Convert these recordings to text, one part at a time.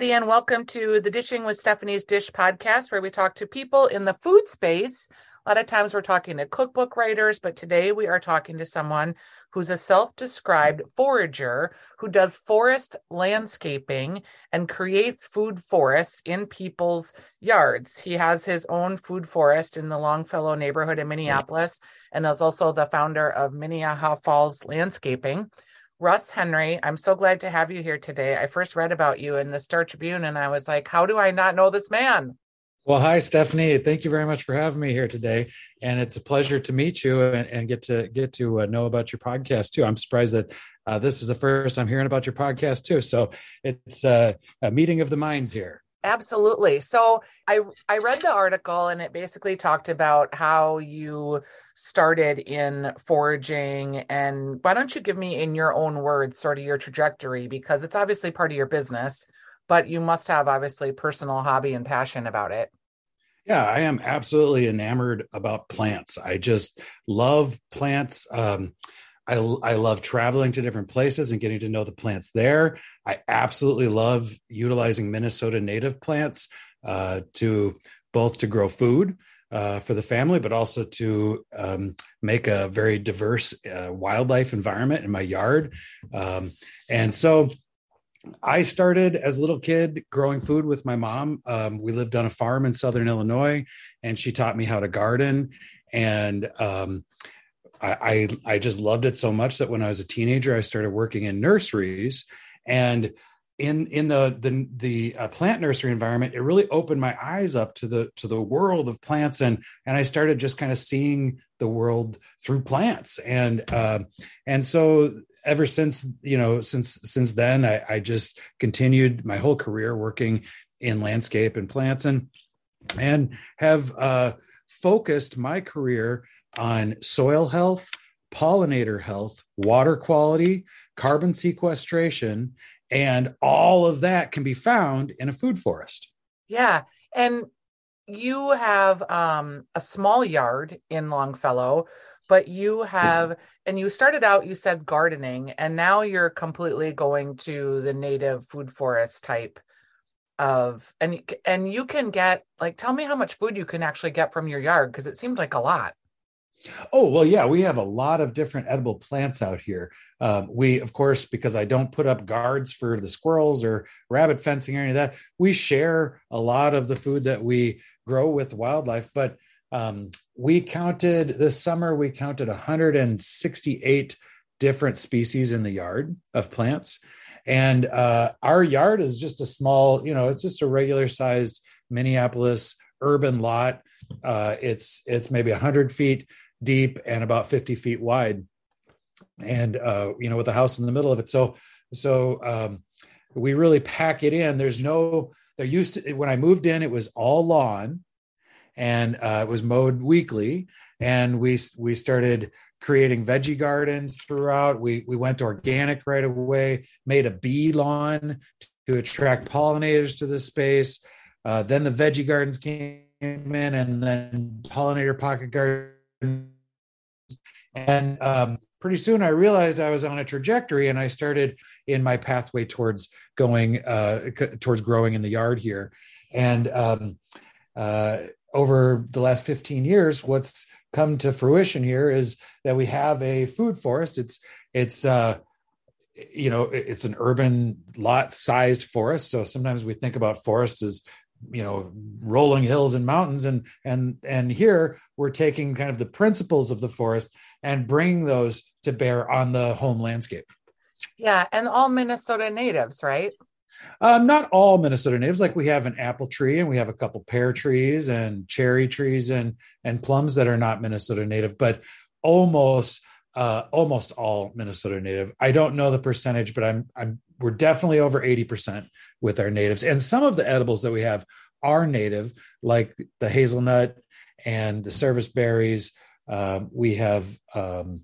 Everybody, and welcome to the Dishing with Stephanie's Dish podcast, where we talk to people in the food space. A lot of times we're talking to cookbook writers, but today we are talking to someone who's a self described forager who does forest landscaping and creates food forests in people's yards. He has his own food forest in the Longfellow neighborhood in Minneapolis and is also the founder of Minnehaha Falls Landscaping. Russ Henry, I'm so glad to have you here today. I first read about you in the Star Tribune and I was like, how do I not know this man? Well, hi, Stephanie. Thank you very much for having me here today. And it's a pleasure to meet you and, and get to get to uh, know about your podcast too. I'm surprised that uh, this is the first I'm hearing about your podcast too. So it's uh, a meeting of the minds here. Absolutely. So I I read the article and it basically talked about how you started in foraging and why don't you give me in your own words sort of your trajectory? Because it's obviously part of your business but you must have obviously personal hobby and passion about it. Yeah i am absolutely enamored about plants. I just love plants. Um, I, I love traveling to different places and getting to know the plants there i absolutely love utilizing minnesota native plants uh, to both to grow food uh, for the family, but also to um, make a very diverse uh, wildlife environment in my yard. Um, and so I started as a little kid growing food with my mom. Um, we lived on a farm in Southern Illinois, and she taught me how to garden. And um, I, I, I just loved it so much that when I was a teenager, I started working in nurseries. And in in the the the uh, plant nursery environment it really opened my eyes up to the to the world of plants. And and i started just kind of seeing the world through plants. And uh, and so ever since you know since since then I, I just continued my whole career working in landscape and plants and and have uh, focused my career on soil health pollinator health water quality carbon sequestration and all of that can be found in a food forest. Yeah. And you have um, a small yard in Longfellow, but you have, and you started out, you said gardening, and now you're completely going to the native food forest type of, and, and you can get, like, tell me how much food you can actually get from your yard, because it seemed like a lot. Oh, well, yeah, we have a lot of different edible plants out here. Um, we, of course, because I don't put up guards for the squirrels or rabbit fencing or any of that, we share a lot of the food that we grow with wildlife. But um, we counted this summer, we counted 168 different species in the yard of plants. And uh, our yard is just a small, you know, it's just a regular sized Minneapolis urban lot. Uh, it's it's maybe 100 feet deep and about 50 feet wide. And uh, you know with a house in the middle of it. So so um, we really pack it in. There's no there used to when i moved in it was all lawn and uh, it was mowed weekly. And we we started creating veggie gardens throughout. We we went organic right away made a bee lawn to attract pollinators to the space. Uh, then the veggie gardens came in and then pollinator pocket gardens and um, pretty soon I realized I was on a trajectory and I started in my pathway towards going, uh, towards growing in the yard here. And um, uh, over the last 15 years, what's come to fruition here is that we have a food forest. It's, it's, uh, you know, it's an urban lot sized forest. So sometimes we think about forests as you know rolling hills and mountains. And and and here we're taking kind of the principles of the forest and bringing those to bear on the home landscape. Yeah and all minnesota natives right? Um, not all minnesota natives. Like we have an apple tree and we have a couple pear trees and cherry trees and and plums that are not minnesota native but almost uh, almost all minnesota native. I don't know the percentage but i'm i'm we're definitely over 80% with our natives. And some of the edibles that we have are native, like the hazelnut and the service berries. Um, we have um,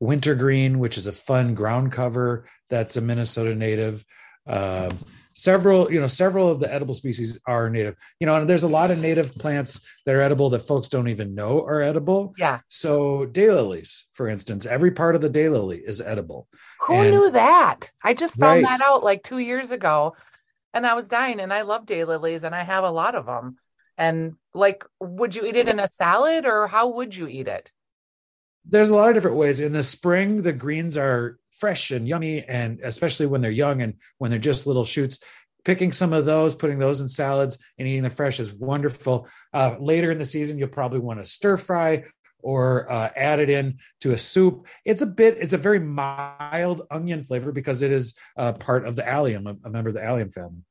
wintergreen, which is a fun ground cover that's a Minnesota native. Um, several, you know, several of the edible species are native. You know, and there's a lot of native plants that are edible that folks don't even know are edible. Yeah. So daylilies, for instance, every part of the daylily is edible. Who and, knew that? I just found right. that out like two years ago. and I was dying. And I love daylilies, and I have a lot of them. And like, would you eat it in a salad, or how would you eat it? There's a lot of different ways. In the spring, the greens are fresh and yummy, and especially when they're young and when they're just little shoots. Picking some of those, putting those in salads, and eating them fresh is wonderful. Uh, later in the season, you'll probably want to stir fry or uh, add it in to a soup. It's a bit, it's a very mild onion flavor because it is uh, part of the allium, a, a, member of the allium family.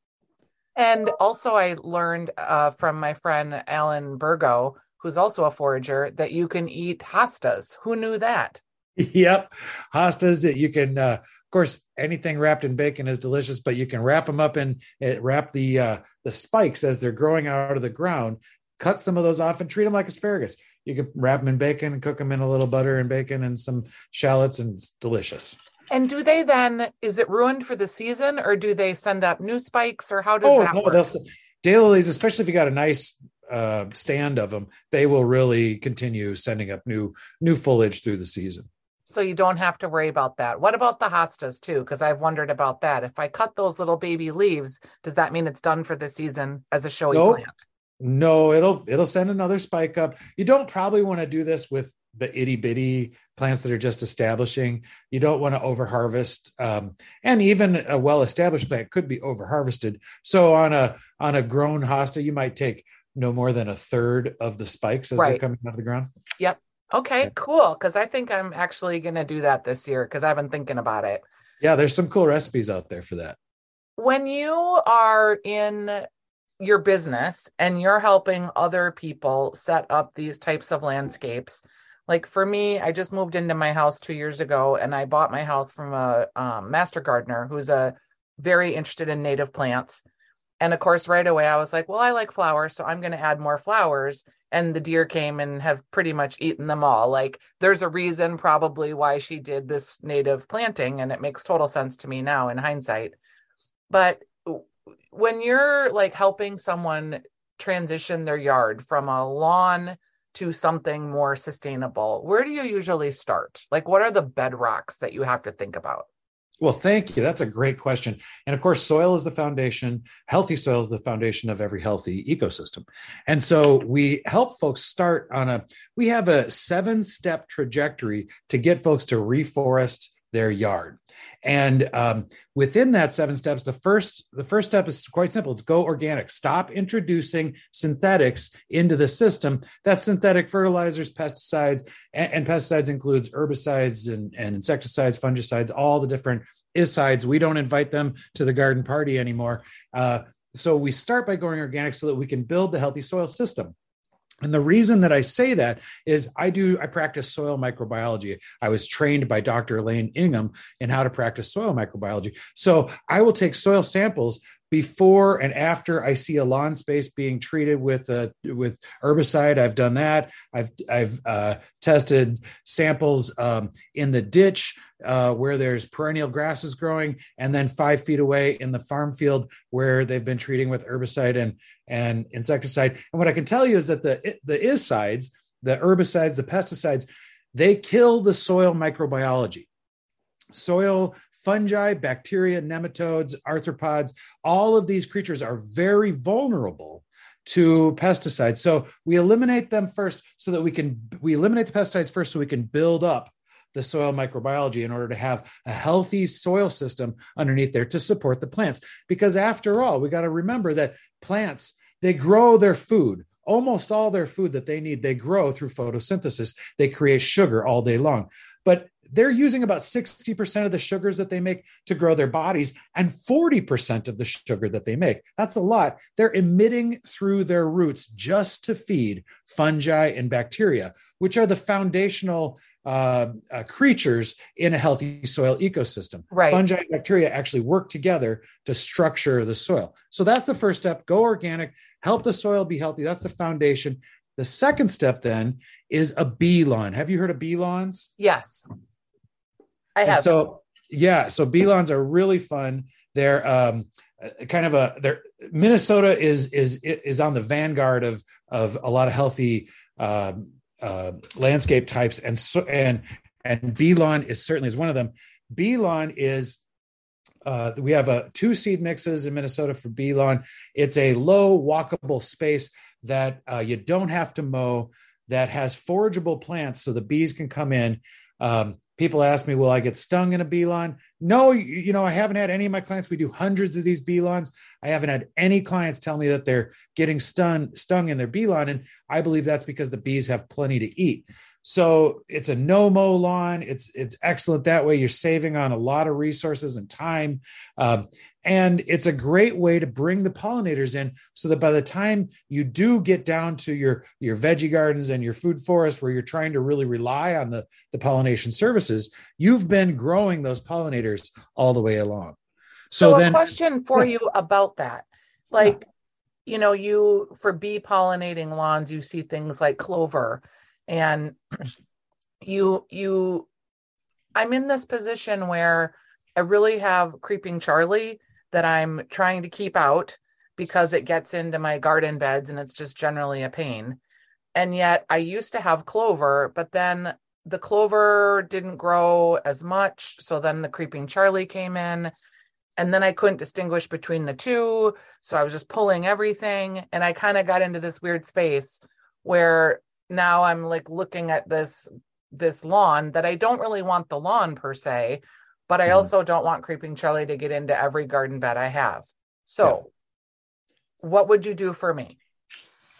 And also, I learned uh, from my friend Alan Burgo, who's also a forager, that you can eat hostas. Who knew that? Yep, hostas. You can, uh, of course, anything wrapped in bacon is delicious, but you can wrap them up in uh, wrap the uh, the spikes as they're growing out of the ground. Cut some of those off and treat them like asparagus you can wrap them in bacon, and cook them in a little butter and bacon and some shallots, and it's delicious. And do they then? Is it ruined for the season, or do they send up new spikes, or how does oh, that no, work? Daylilies, especially if you got a nice uh, stand of them, they will really continue sending up new new foliage through the season. So you don't have to worry about that. What about the hostas too? Because I've wondered about that. If I cut those little baby leaves, does that mean it's done for the season as a showy nope. plant? No, it'll it'll send another spike up. You don't probably want to do this with the itty bitty plants that are just establishing. You don't want to over harvest, um, and even a well established plant could be over harvested. So on a on a grown hosta, you might take no more than a third of the spikes as right. they're coming out of the ground. Yep. Okay, cool. Because I think I'm actually going to do that this year because I've been thinking about it. Yeah, there's some cool recipes out there for that. When you are in your business and you're helping other people set up these types of landscapes like for me i just moved into my house two years ago and i bought my house from a um, master gardener who's a very interested in native plants and of course right away i was like well i like flowers so i'm going to add more flowers and the deer came and have pretty much eaten them all like there's a reason probably why she did this native planting and it makes total sense to me now in hindsight but when you're like helping someone transition their yard from a lawn to something more sustainable, where do you usually start? Like, what are the bedrocks that you have to think about? Well, thank you. That's a great question. And of course, soil is the foundation. Healthy soil is the foundation of every healthy ecosystem. And so we help folks start on a, we have a seven step trajectory to get folks to reforest their yard. And um, within that seven steps, the first the first step is quite simple. It's go organic. Stop introducing synthetics into the system. That's synthetic fertilizers, pesticides, and, and pesticides includes herbicides and, and insecticides, fungicides, all the different isides. We don't invite them to the garden party anymore. Uh, so we start by going organic so that we can build the healthy soil system. And the reason that I say that is I do, I practice soil microbiology. I was trained by Dr. Elaine Ingham in how to practice soil microbiology. So I will take soil samples before and after I see a lawn space being treated with a, with herbicide. I've done that. I've I've uh, tested samples um, in the ditch uh, where there's perennial grasses growing, and then five feet away in the farm field where they've been treating with herbicide and and insecticide. And what I can tell you is that the the isides, the herbicides, the pesticides, they kill the soil microbiology. Soil fungi, bacteria, nematodes, arthropods, all of these creatures are very vulnerable to pesticides. So we eliminate them first so that we can we eliminate the pesticides first so we can build up the soil microbiology in order to have a healthy soil system underneath there to support the plants. Because after all, we got to remember that plants, they grow their food. Almost all their food that they need, they grow through photosynthesis. They create sugar all day long. But they're using about 60% of the sugars that they make to grow their bodies and 40% of the sugar that they make. That's a lot. They're emitting through their roots just to feed fungi and bacteria, which are the foundational uh, uh, creatures in a healthy soil ecosystem. Right. Fungi and bacteria actually work together to structure the soil. So that's the first step. Go organic, help the soil be healthy. That's the foundation. The second step then is a bee lawn. Have you heard of bee lawns? Yes. I have. And so yeah, so bee lawns are really fun. They're um, kind of a they're Minnesota is is is on the vanguard of of a lot of healthy um, uh, landscape types, and so and and bee lawn is certainly is one of them. Bee lawn is uh, we have a two seed mixes in Minnesota for bee lawn. It's a low walkable space that uh, you don't have to mow that has forageable plants so the bees can come in. Um, people ask me, will I get stung in a bee lawn? No, you, know, I haven't had any of my clients. We do hundreds of these bee lawns. I haven't had any clients tell me that they're getting stung, stung in their bee lawn. And I believe that's because the bees have plenty to eat. So it's a no mow lawn. It's it's excellent that way. You're saving on a lot of resources and time, um, and it's a great way to bring the pollinators in, so that by the time you do get down to your your veggie gardens and your food forest, where you're trying to really rely on the the pollination services, you've been growing those pollinators all the way along. So, so then, a question for you about that, like. Yeah. You know, you for bee pollinating lawns, you see things like clover and you you i'm in this position where i really have creeping charlie that i'm trying to keep out because it gets into my garden beds and it's just generally a pain. And yet i used to have clover but then the clover didn't grow as much. So then the creeping charlie came in and then i couldn't distinguish between the two. So i was just pulling everything and i kind of got into this weird space where now I'm like looking at this this lawn that I don't really want the lawn per se, but I mm. also don't want creeping Charlie to get into every garden bed I have. So, yeah. what would you do for me?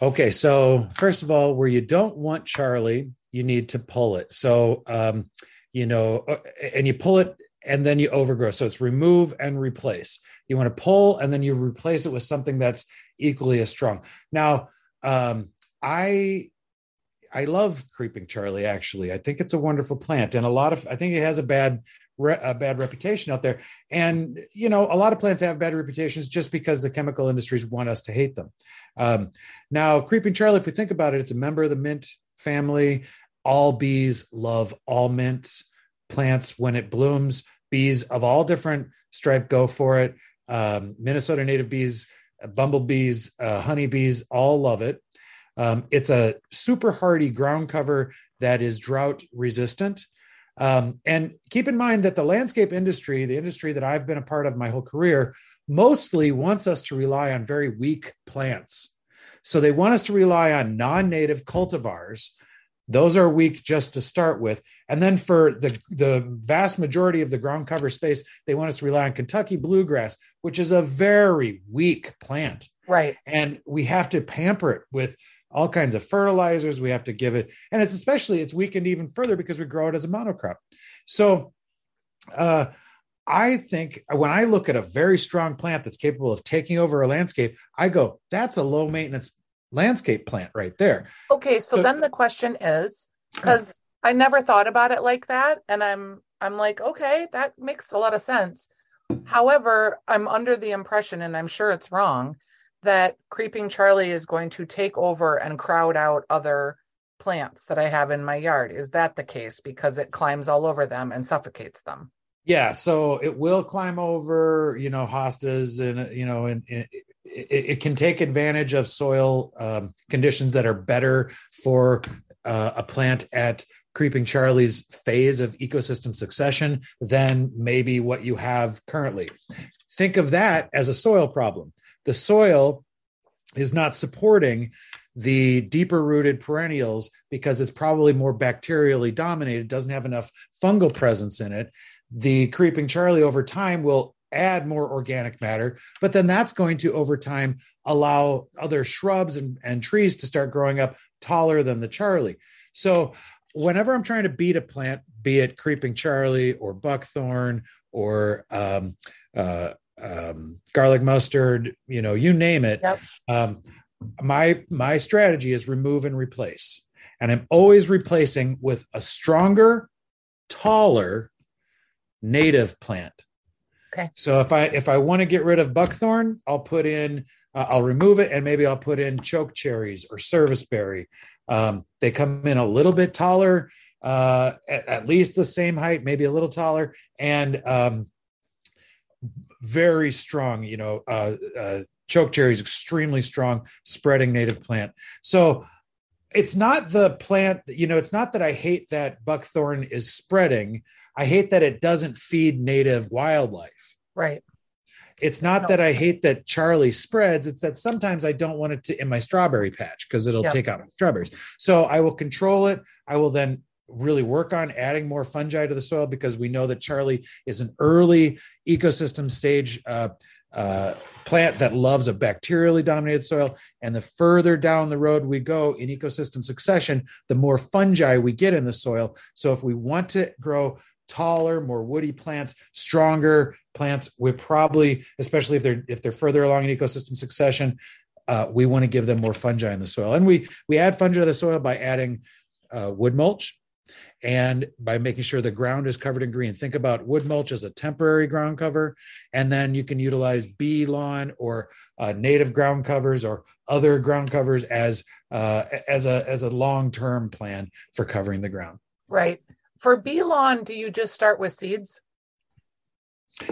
Okay, so first of all, where you don't want Charlie, you need to pull it. So, um, you know, uh, and you pull it and then you overgrow. So it's remove and replace. You want to pull and then you replace it with something that's equally as strong. Now, um, I I love creeping Charlie. Actually, I think it's a wonderful plant, and a lot of I think it has a bad a bad reputation out there. And you know, a lot of plants have bad reputations just because the chemical industries want us to hate them. Um, now, creeping Charlie, if we think about it, it's a member of the mint family. All bees love all mints plants when it blooms. Bees of all different stripe go for it. Um, Minnesota native bees, bumblebees, uh, honeybees all love it. Um, it's a super hardy ground cover that is drought resistant. Um, and keep in mind that the landscape industry, the industry that I've been a part of my whole career, mostly wants us to rely on very weak plants. So they want us to rely on non native cultivars. Those are weak just to start with. And then for the, the vast majority of the ground cover space, they want us to rely on Kentucky bluegrass, which is a very weak plant. Right. And we have to pamper it with all kinds of fertilizers we have to give it and it's especially it's weakened even further because we grow it as a monocrop. So uh, i think when i look at a very strong plant that's capable of taking over a landscape i go that's a low maintenance landscape plant right there. Okay so, so then the question is because i never thought about it like that and i'm i'm like okay that makes a lot of sense. However i'm under the impression and i'm sure it's wrong that creeping Charlie is going to take over and crowd out other plants that I have in my yard. Is that the case? Because it climbs all over them and suffocates them. Yeah, so it will climb over, you know, hostas and you know, and, it, it, can take advantage of soil um, conditions that are better for uh, a plant at creeping Charlie's phase of ecosystem succession than maybe what you have currently. Think of that as a soil problem the soil is not supporting the deeper rooted perennials because it's probably more bacterially dominated, doesn't have enough fungal presence in it. The creeping Charlie over time will add more organic matter, but then that's going to over time allow other shrubs and, and trees to start growing up taller than the Charlie. So whenever I'm trying to beat a plant, be it creeping Charlie or buckthorn or um, uh, um, garlic mustard, you know, you name it. Yep. Um, my my strategy is remove and replace, and I'm always replacing with a stronger, taller, native plant. Okay. So if I if I want to get rid of buckthorn, I'll put in uh, I'll remove it and maybe I'll put in choke cherries or serviceberry. Um, they come in a little bit taller, uh, at, at, least the same height, maybe a little taller, and um, very strong, you know, uh, uh, choke cherry is extremely strong spreading native plant. So it's not the plant, you know, it's not that I hate that buckthorn is spreading. I hate that it doesn't feed native wildlife. Right. It's not No. that I hate that Charlie spreads. It's that sometimes I don't want it to in my strawberry patch because it'll Yep. take out my strawberries. So I will control it. I will then really work on adding more fungi to the soil because we know that Charlie is an early ecosystem stage uh, uh, plant that loves a bacterially dominated soil. And the further down the road we go in ecosystem succession, the more fungi we get in the soil. So if we want to grow taller, more woody plants, stronger plants, we probably, especially if they're if they're further along in ecosystem succession, uh, we want to give them more fungi in the soil. And we we add fungi to the soil by adding uh, wood mulch and by making sure the ground is covered in green. Think about wood mulch as a temporary ground cover, and then you can utilize bee lawn or uh, native ground covers or other ground covers as uh, as a as a long term plan for covering the ground. Right. For bee lawn, do you just start with seeds?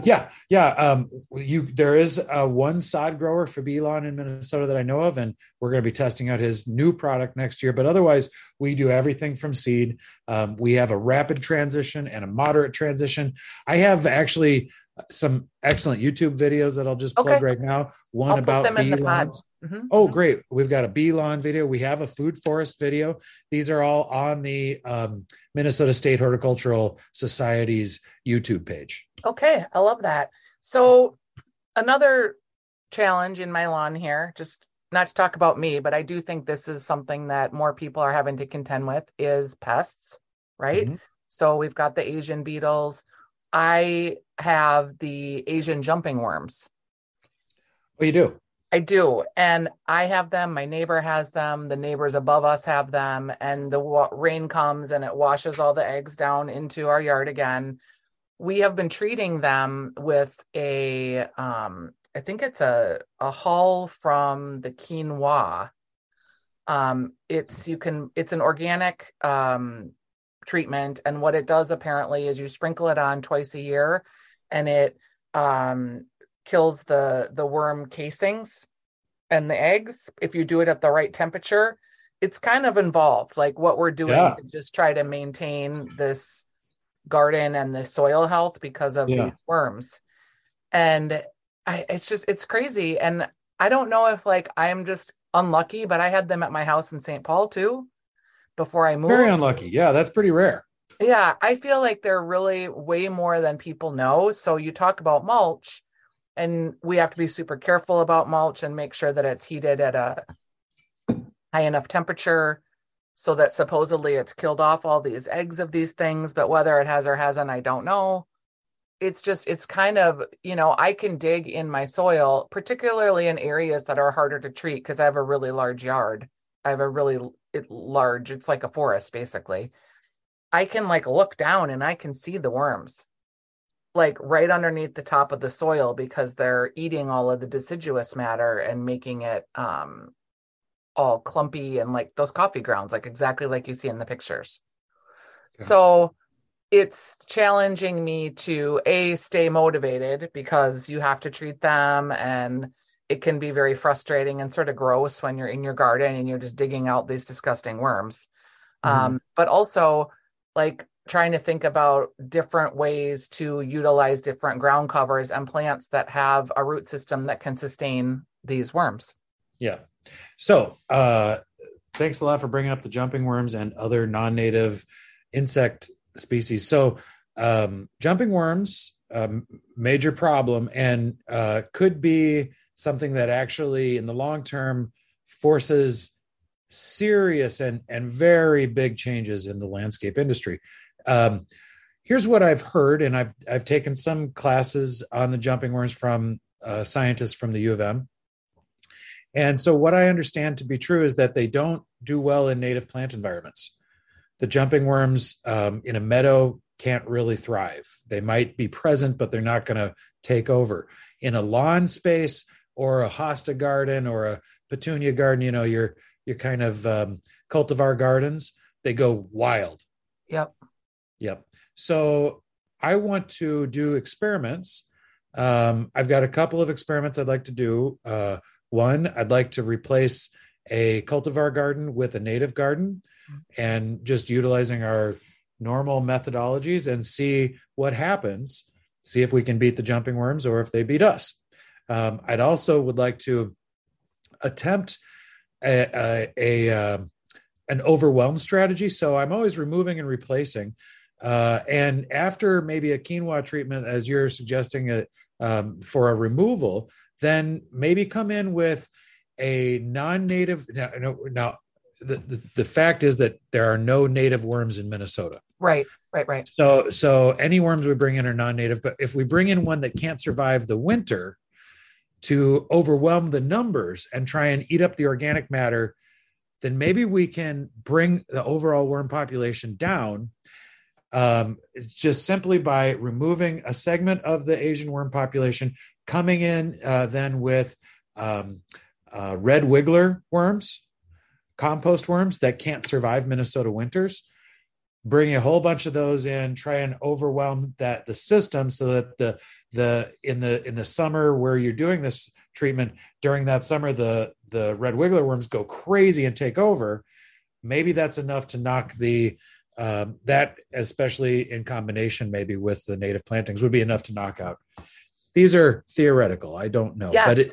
Yeah, yeah. Um, you there is uh, one sod grower for bee lawn in Minnesota that I know of, and we're going to be testing out his new product next year. But otherwise, we do everything from seed. Um, we have a rapid transition and a moderate transition. I have actually some excellent YouTube videos that I'll just plug Okay. right now. One I'll put about them in bee the lawn. pods. Mhm. Oh, great. We've got a bee lawn video. We have a food forest video. These are all on the um, Minnesota State Horticultural Society's YouTube page. Okay, I love that. So another challenge in my lawn here, just not to talk about me, but I do think this is something that more people are having to contend with is pests, right? Mhm. So we've got the Asian beetles. I have the Asian jumping worms. What do you do? I do. And I have them. My neighbor has them. The neighbors above us have them. And the wa- rain comes and it washes all the eggs down into our yard again. We have been treating them with a, um, I think it's a, a hull from the quinoa. Um, it's, you can, it's an organic, um, treatment. And what it does apparently is you sprinkle it on twice a year and it, um, kills the the worm casings and the eggs if you do it at the right temperature it's kind of involved like what we're doing Yeah. to just try to maintain this garden and the soil health because of Yeah. these worms and I, it's just it's crazy and i don't know if like i'm just unlucky but i had them at my house in st paul too before i moved Very unlucky. Yeah, that's pretty rare. yeah, I feel like they're really way more than people know. So you talk about mulch, and we have to be super careful about mulch and make sure that it's heated at a high enough temperature so that supposedly it's killed off all these eggs of these things. But whether it has or hasn't, I don't know. It's just, it's kind of, you know, I can dig in my soil, particularly in areas that are harder to treat because I have a really large yard. I have a really it, large, it's like a forest basically. I can like look down and I can see the worms like right underneath the top of the soil because they're eating all of the deciduous matter and making it um all clumpy and like those coffee grounds like exactly like you see in the pictures. Okay. So it's challenging me to a stay motivated because you have to treat them and it can be very frustrating and sort of gross when you're in your garden and you're just digging out these disgusting worms. Mhm. Um, but also like trying to think about different ways to utilize different ground covers and plants that have a root system that can sustain these worms. Yeah. So, uh, thanks a lot for bringing up the jumping worms and other non-native insect species. So, um, jumping worms, um, major problem, and uh, could be something that actually, in the long term, forces serious and and very big changes in the landscape industry. Um, here's what I've heard, and I've I've taken some classes on the jumping worms from uh, scientists from the U of M. And so, what I understand to be true is that they don't do well in native plant environments. The jumping worms um, in a meadow can't really thrive. They might be present, but they're not going to take over. In a lawn space or a hosta garden or a petunia garden, you know, your your kind of um, cultivar gardens, they go wild. Yep. Yep. So I want to do experiments. Um, I've got a couple of experiments I'd like to do. Uh, one, I'd like to replace a cultivar garden with a native garden and just utilizing our normal methodologies and see what happens see if we can beat the jumping worms or if they beat us. Um, I'd also would like to attempt a, a, a uh, an overwhelm strategy. So I'm always removing and replacing. Uh, and after maybe a quinoa treatment, as you're suggesting um, for a removal, then maybe come in with a non-native. Now, now the, the, the fact is that there are no native worms in Minnesota. Right, right, right. So so any worms we bring in are non-native, but if we bring in one that can't survive the winter, to overwhelm the numbers and try and eat up the organic matter, then maybe we can bring the overall worm population down um, just simply by removing a segment of the Asian worm population, coming in uh, then with um, uh, red wiggler worms, compost worms that can't survive Minnesota winters. Bring a whole bunch of those in, try and overwhelm that the system so that the the in the in the summer where you're doing this treatment during that summer the the red wiggler worms go crazy and take over. Maybe that's enough to knock the um, that especially in combination maybe with the native plantings would be enough to knock out these are theoretical i don't know yeah. but it,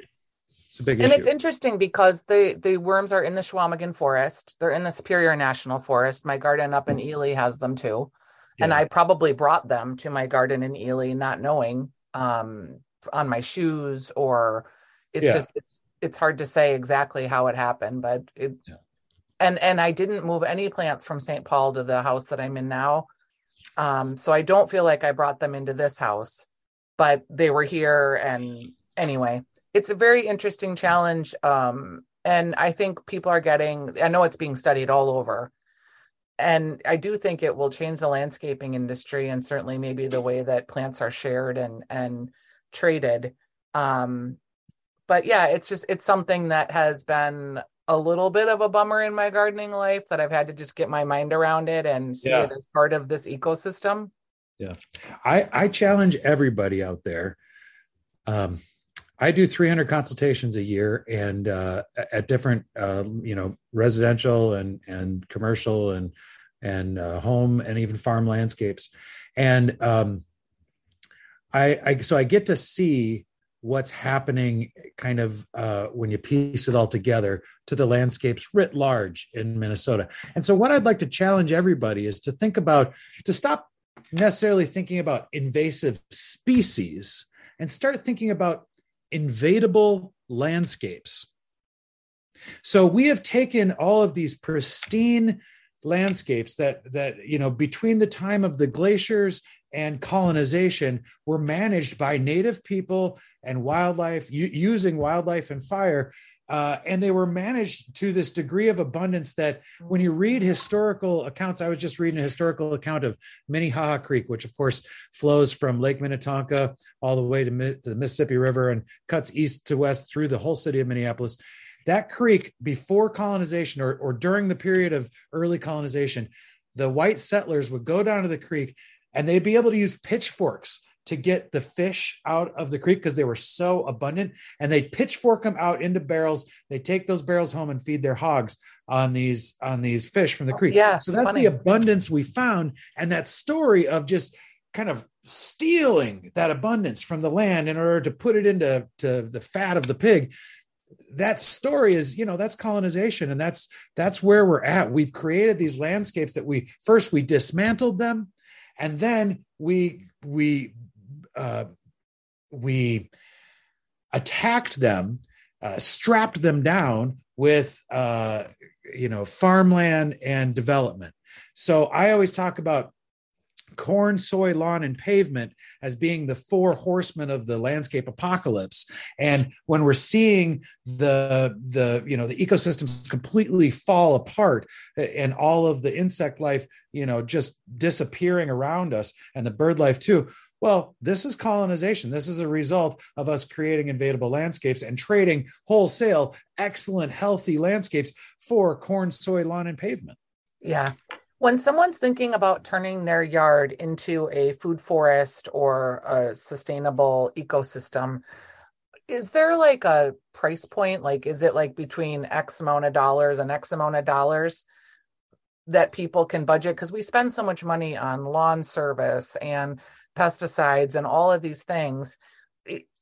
it's a big and issue. it's interesting because the the worms are in the Chequamegon forest they're in the superior national forest my garden up in ely has them too yeah. and i probably brought them to my garden in ely not knowing um on my shoes or it's yeah. just it's it's hard to say exactly how it happened but it and and I didn't move any plants from St. Paul to the house that I'm in now. Um, so I don't feel like I brought them into this house, but they were here. And anyway, it's a very interesting challenge. Um, and I think people are getting, I know it's being studied all over. And I do think it will change the landscaping industry and certainly maybe the way that plants are shared and and traded. Um, but yeah, it's just it's something that has been a little bit of a bummer in my gardening life that I've had to just get my mind around it and see yeah. it as part of this ecosystem. Yeah. I, I challenge everybody out there. Um, I do 300 consultations a year and uh, at different, uh, you know, residential and, and commercial and, and uh, home and even farm landscapes. And um, I, I, so I get to see what's happening kind of uh, when you piece it all together to the landscapes writ large in Minnesota. And so, what I'd like to challenge everybody is to think about, to stop necessarily thinking about invasive species and start thinking about invadable landscapes. So, we have taken all of these pristine landscapes that that you know between the time of the glaciers and colonization were managed by native people and wildlife u- using wildlife and fire uh, and they were managed to this degree of abundance that when you read historical accounts, I was just reading a historical account of Minnehaha Creek, which of course flows from Lake Minnetonka all the way to, to the Mississippi River and cuts east to west through the whole city of Minneapolis. That creek, before colonization or, or during the period of early colonization, the white settlers would go down to the creek and they'd be able to use pitchforks to get the fish out of the creek because they were so abundant and they'd pitchfork them out into barrels. They take those barrels home and feed their hogs on these on these fish from the creek. Yeah so that's funny. the abundance we found and that story of just kind of stealing that abundance from the land in order to put it into to the fat of the pig that story is you know that's colonization and that's that's where we're at. We've created these landscapes that we first we dismantled them and then we we uh, we attacked them, uh, strapped them down with uh, you know farmland and development. So I always talk about corn, soy, lawn, and pavement as being the four horsemen of the landscape apocalypse. And when we're seeing the the you know the ecosystems completely fall apart and all of the insect life you know just disappearing around us and the bird life too. Well, this is colonization. This is a result of us creating invadable landscapes and trading wholesale, excellent, healthy landscapes for corn, soy, lawn, and pavement. Yeah when someone's thinking about turning their yard into a food forest or a sustainable ecosystem is there like a price point like is it like between x amount of dollars and x amount of dollars that people can budget because we spend so much money on lawn service and pesticides and all of these things.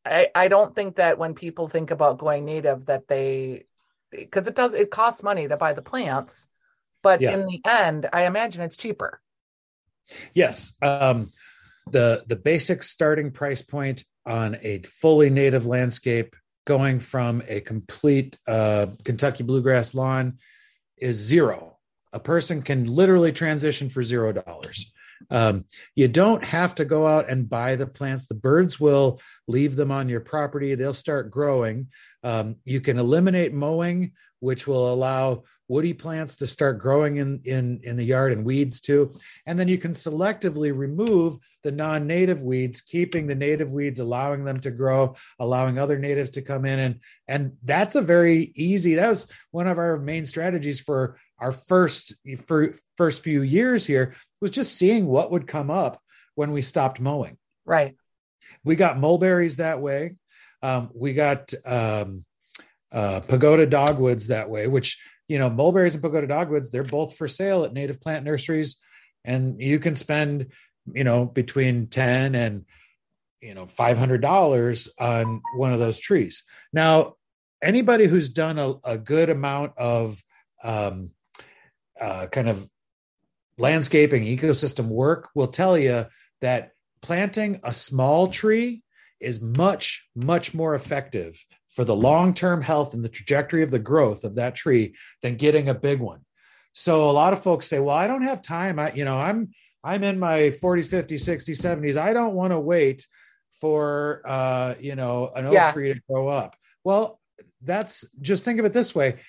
I, I don't think that when people think about going native that they because it does it costs money to buy the plants, but yeah. in the end, I imagine it's cheaper. Yes. Um, the the basic starting price point on a fully native landscape going from a complete uh, Kentucky bluegrass lawn is zero. A person can literally transition for zero dollars. Um, you don't have to go out and buy the plants. The birds will leave them on your property. They'll start growing. Um, you can eliminate mowing, which will allow woody plants to start growing in, in, in the yard and weeds too. And then you can selectively remove the non native weeds, keeping the native weeds, allowing them to grow, allowing other natives to come in. And, and that's a very easy, that was one of our main strategies for our first, first few years here was just seeing what would come up when we stopped mowing. Right. We got mulberries that way. Um, we got um, uh, pagoda dogwoods that way, which you know, mulberries and pagoda dogwoods, they're both for sale at native plant nurseries. And you can spend, you know, between 10 and, you know, $500 on one of those trees. Now, anybody who's done a, a good amount of um, uh, kind of landscaping ecosystem work will tell you that planting a small tree is much, much more effective for the long term health and the trajectory of the growth of that tree than getting a big one. So a lot of folks say, well, I don't have time. I, you know, I'm, I'm in my 40s, 50s, 60s, 70s. I don't want to wait for, uh, you know, an oak yeah. tree to grow up. Well, that's just think of it this way.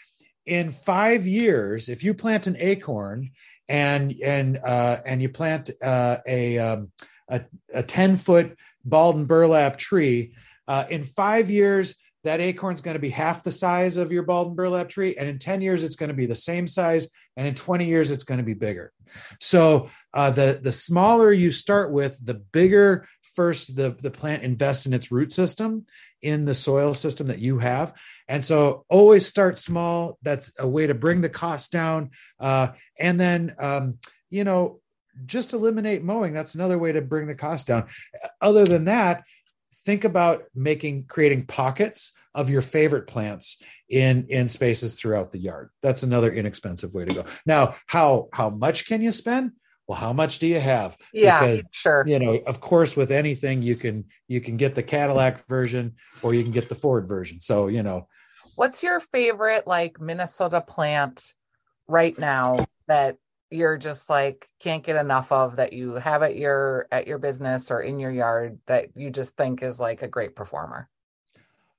In five years, if you plant an acorn and, and, uh, and you plant uh, a, um, a, a 10 foot balled and burlap tree, uh, in five years, that acorn is going to be half the size of your balled and burlap tree. And in 10 years, it's going to be the same size. And in 20 years, it's going to be bigger. So uh, the, the smaller you start with, the bigger first the, the plant invests in its root system in the soil system that you have. And so always start small. That's a way to bring the cost down. Uh, and then, um, you know, just eliminate mowing. That's another way to bring the cost down. Other than that, think about making creating pockets of your favorite plants in in spaces throughout the yard that's another inexpensive way to go now how how much can you spend well how much do you have? Yeah because, sure. you know of course with anything you can you can get the cadillac version or you can get the ford version. So you know. What's your favorite like minnesota plant right now that you're just like can't get enough of that you have at your at your business or in your yard that you just think is like a great performer?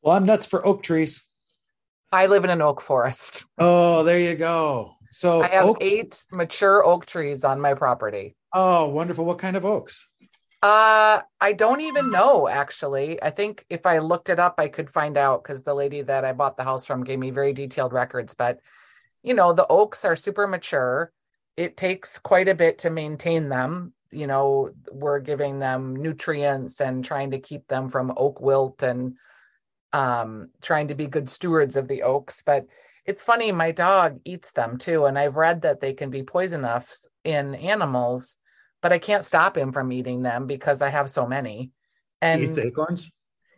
Well i'm nuts for oak trees. I live in an oak forest. Oh there you go so i have oak... eight mature oak trees on my property. Oh wonderful. What kind of oaks? Uh i don't even know actually. I think if i looked it up i could find out because the lady that i bought the house from gave me very detailed records. But you know the oaks are super mature. It takes quite a bit to maintain them. You know, we're giving them nutrients and trying to keep them from oak wilt and um, trying to be good stewards of the oaks. But it's funny, my dog eats them too. And I've read that they can be poisonous in animals, but I can't stop him from eating them because I have so many. And he eats acorns?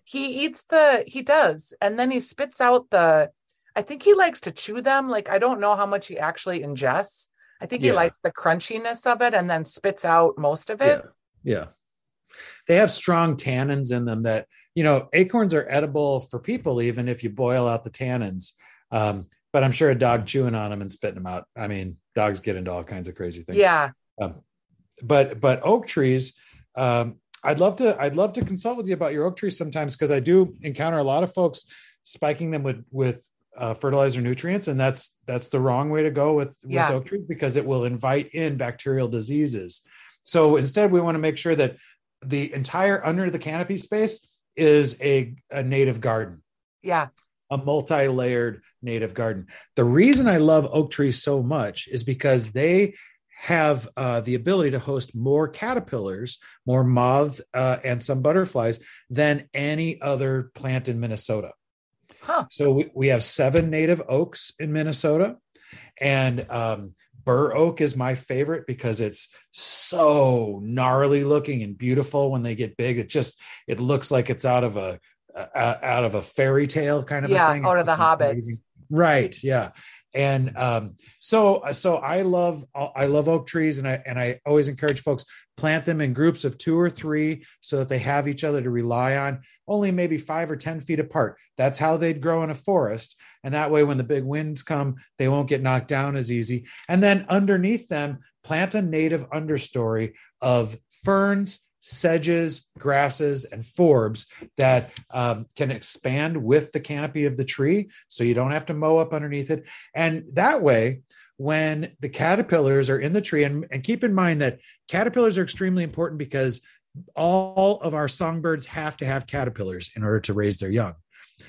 He eats the, he does. And then he spits out the, I think he likes to chew them. Like, I don't know how much he actually ingests, I think yeah. he likes the crunchiness of it and then spits out most of it. Yeah. yeah. They have strong tannins in them that, you know, acorns are edible for people, even if you boil out the tannins. Um, but I'm sure a dog chewing on them and spitting them out. I mean, dogs get into all kinds of crazy things. Yeah. Um, but, but oak trees, um, I'd love to, I'd love to consult with you about your oak trees sometimes because I do encounter a lot of folks spiking them with, with uh, fertilizer nutrients, and that's that's the wrong way to go with, with yeah. oak trees because it will invite in bacterial diseases. So instead, we want to make sure that the entire under the canopy space is a, a native garden. Yeah. A multi layered native garden. The reason I love oak trees so much is because they have uh, the ability to host more caterpillars, more moth, uh, and some butterflies than any other plant in Minnesota. Huh. So we, we have seven native oaks in Minnesota. And um, Bur oak is my favorite because it's so gnarly looking and beautiful when they get big. It just it looks like it's out of a, a out of a fairy tale kind of yeah, thing. out of the hobbits. Right. Yeah. And um, so so I love I love oak trees, and I and I always encourage folks plant them in groups of two or three so that they have each other to rely on. Only maybe five or ten feet apart. That's how they'd grow in a forest, and that way when the big winds come, they won't get knocked down as easy. And then underneath them, plant a native understory of ferns sedges, grasses, and forbs that um, can expand with the canopy of the tree. So you don't have to mow up underneath it. And that way, when the caterpillars are in the tree, and, and keep in mind that caterpillars are extremely important because all of our songbirds have to have caterpillars in order to raise their young.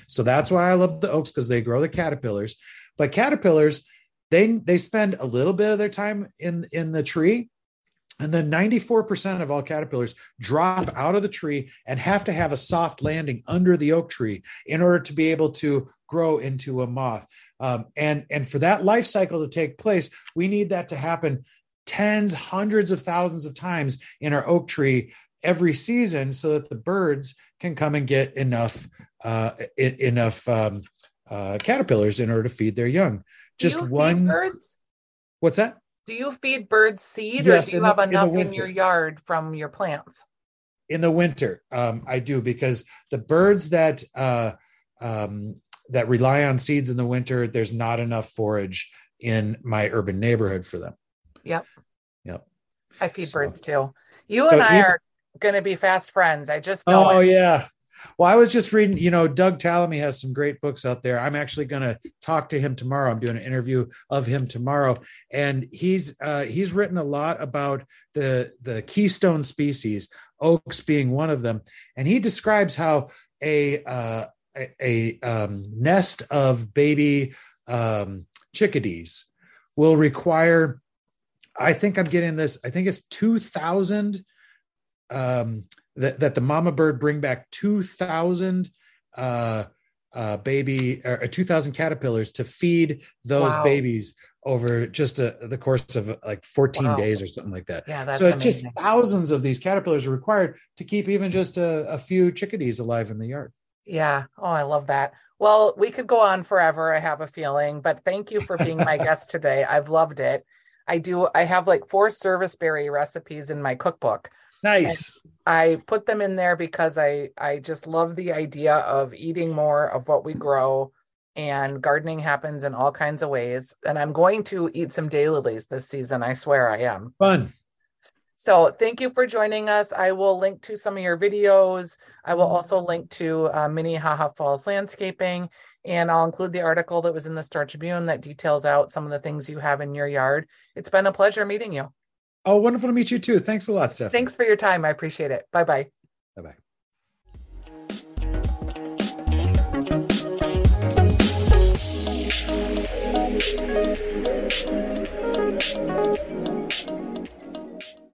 So that's why I love the oaks because they grow the caterpillars. But caterpillars, they they spend a little bit of their time in in the tree and then 94% of all caterpillars drop out of the tree and have to have a soft landing under the oak tree in order to be able to grow into a moth. Um, and, and for that life cycle to take place, we need that to happen tens, hundreds of thousands of times in our oak tree every season so that the birds can come and get enough uh, enough um, uh, caterpillars in order to feed their young. Just one birds. What's that? Do you feed birds seed yes, or do you have the, enough in, in, your yard from your plants? In the winter, um, I do because the birds that uh, um, that rely on seeds in the winter, there's not enough forage in my urban neighborhood for them. Yep. Yep. I feed so, birds too. You so and I are going to be fast friends. I just know. Oh it. yeah, well, I was just reading, you know, Doug Tallamy has some great books out there. I'm actually going to talk to him tomorrow. I'm doing an interview of him tomorrow, and he's uh, he's written a lot about the the keystone species, oaks being one of them, and he describes how a uh, a, a um, nest of baby um, chickadees will require. I think I'm getting this. I think it's two thousand um, that, that the mama bird bring back 2000 uh, uh, baby or uh, 2000 caterpillars to feed those wow. babies over just a, the course of like 14 wow. days or something like that. Yeah, that's so it's just thousands of these caterpillars are required to keep even just a, a few chickadees alive in the yard. Yeah. Oh, I love that. Well, we could go on forever, I have a feeling, but thank you for being my guest today. I've loved it. I do, I have like four serviceberry recipes in my cookbook. Nice. And I put them in there because I I just love the idea of eating more of what we grow and gardening happens in all kinds of ways and I'm going to eat some daylilies this season. I swear I am. Fun. So thank you for joining us. I will link to some of your videos. I will also link to uh, Minnehaha Falls Landscaping, and I'll include the article that was in the Star Tribune that details out some of the things you have in your yard. It's been a pleasure meeting you. Oh, wonderful to meet you too. Thanks a lot, Steph. Thanks for your time. I appreciate it. Bye bye. Bye bye.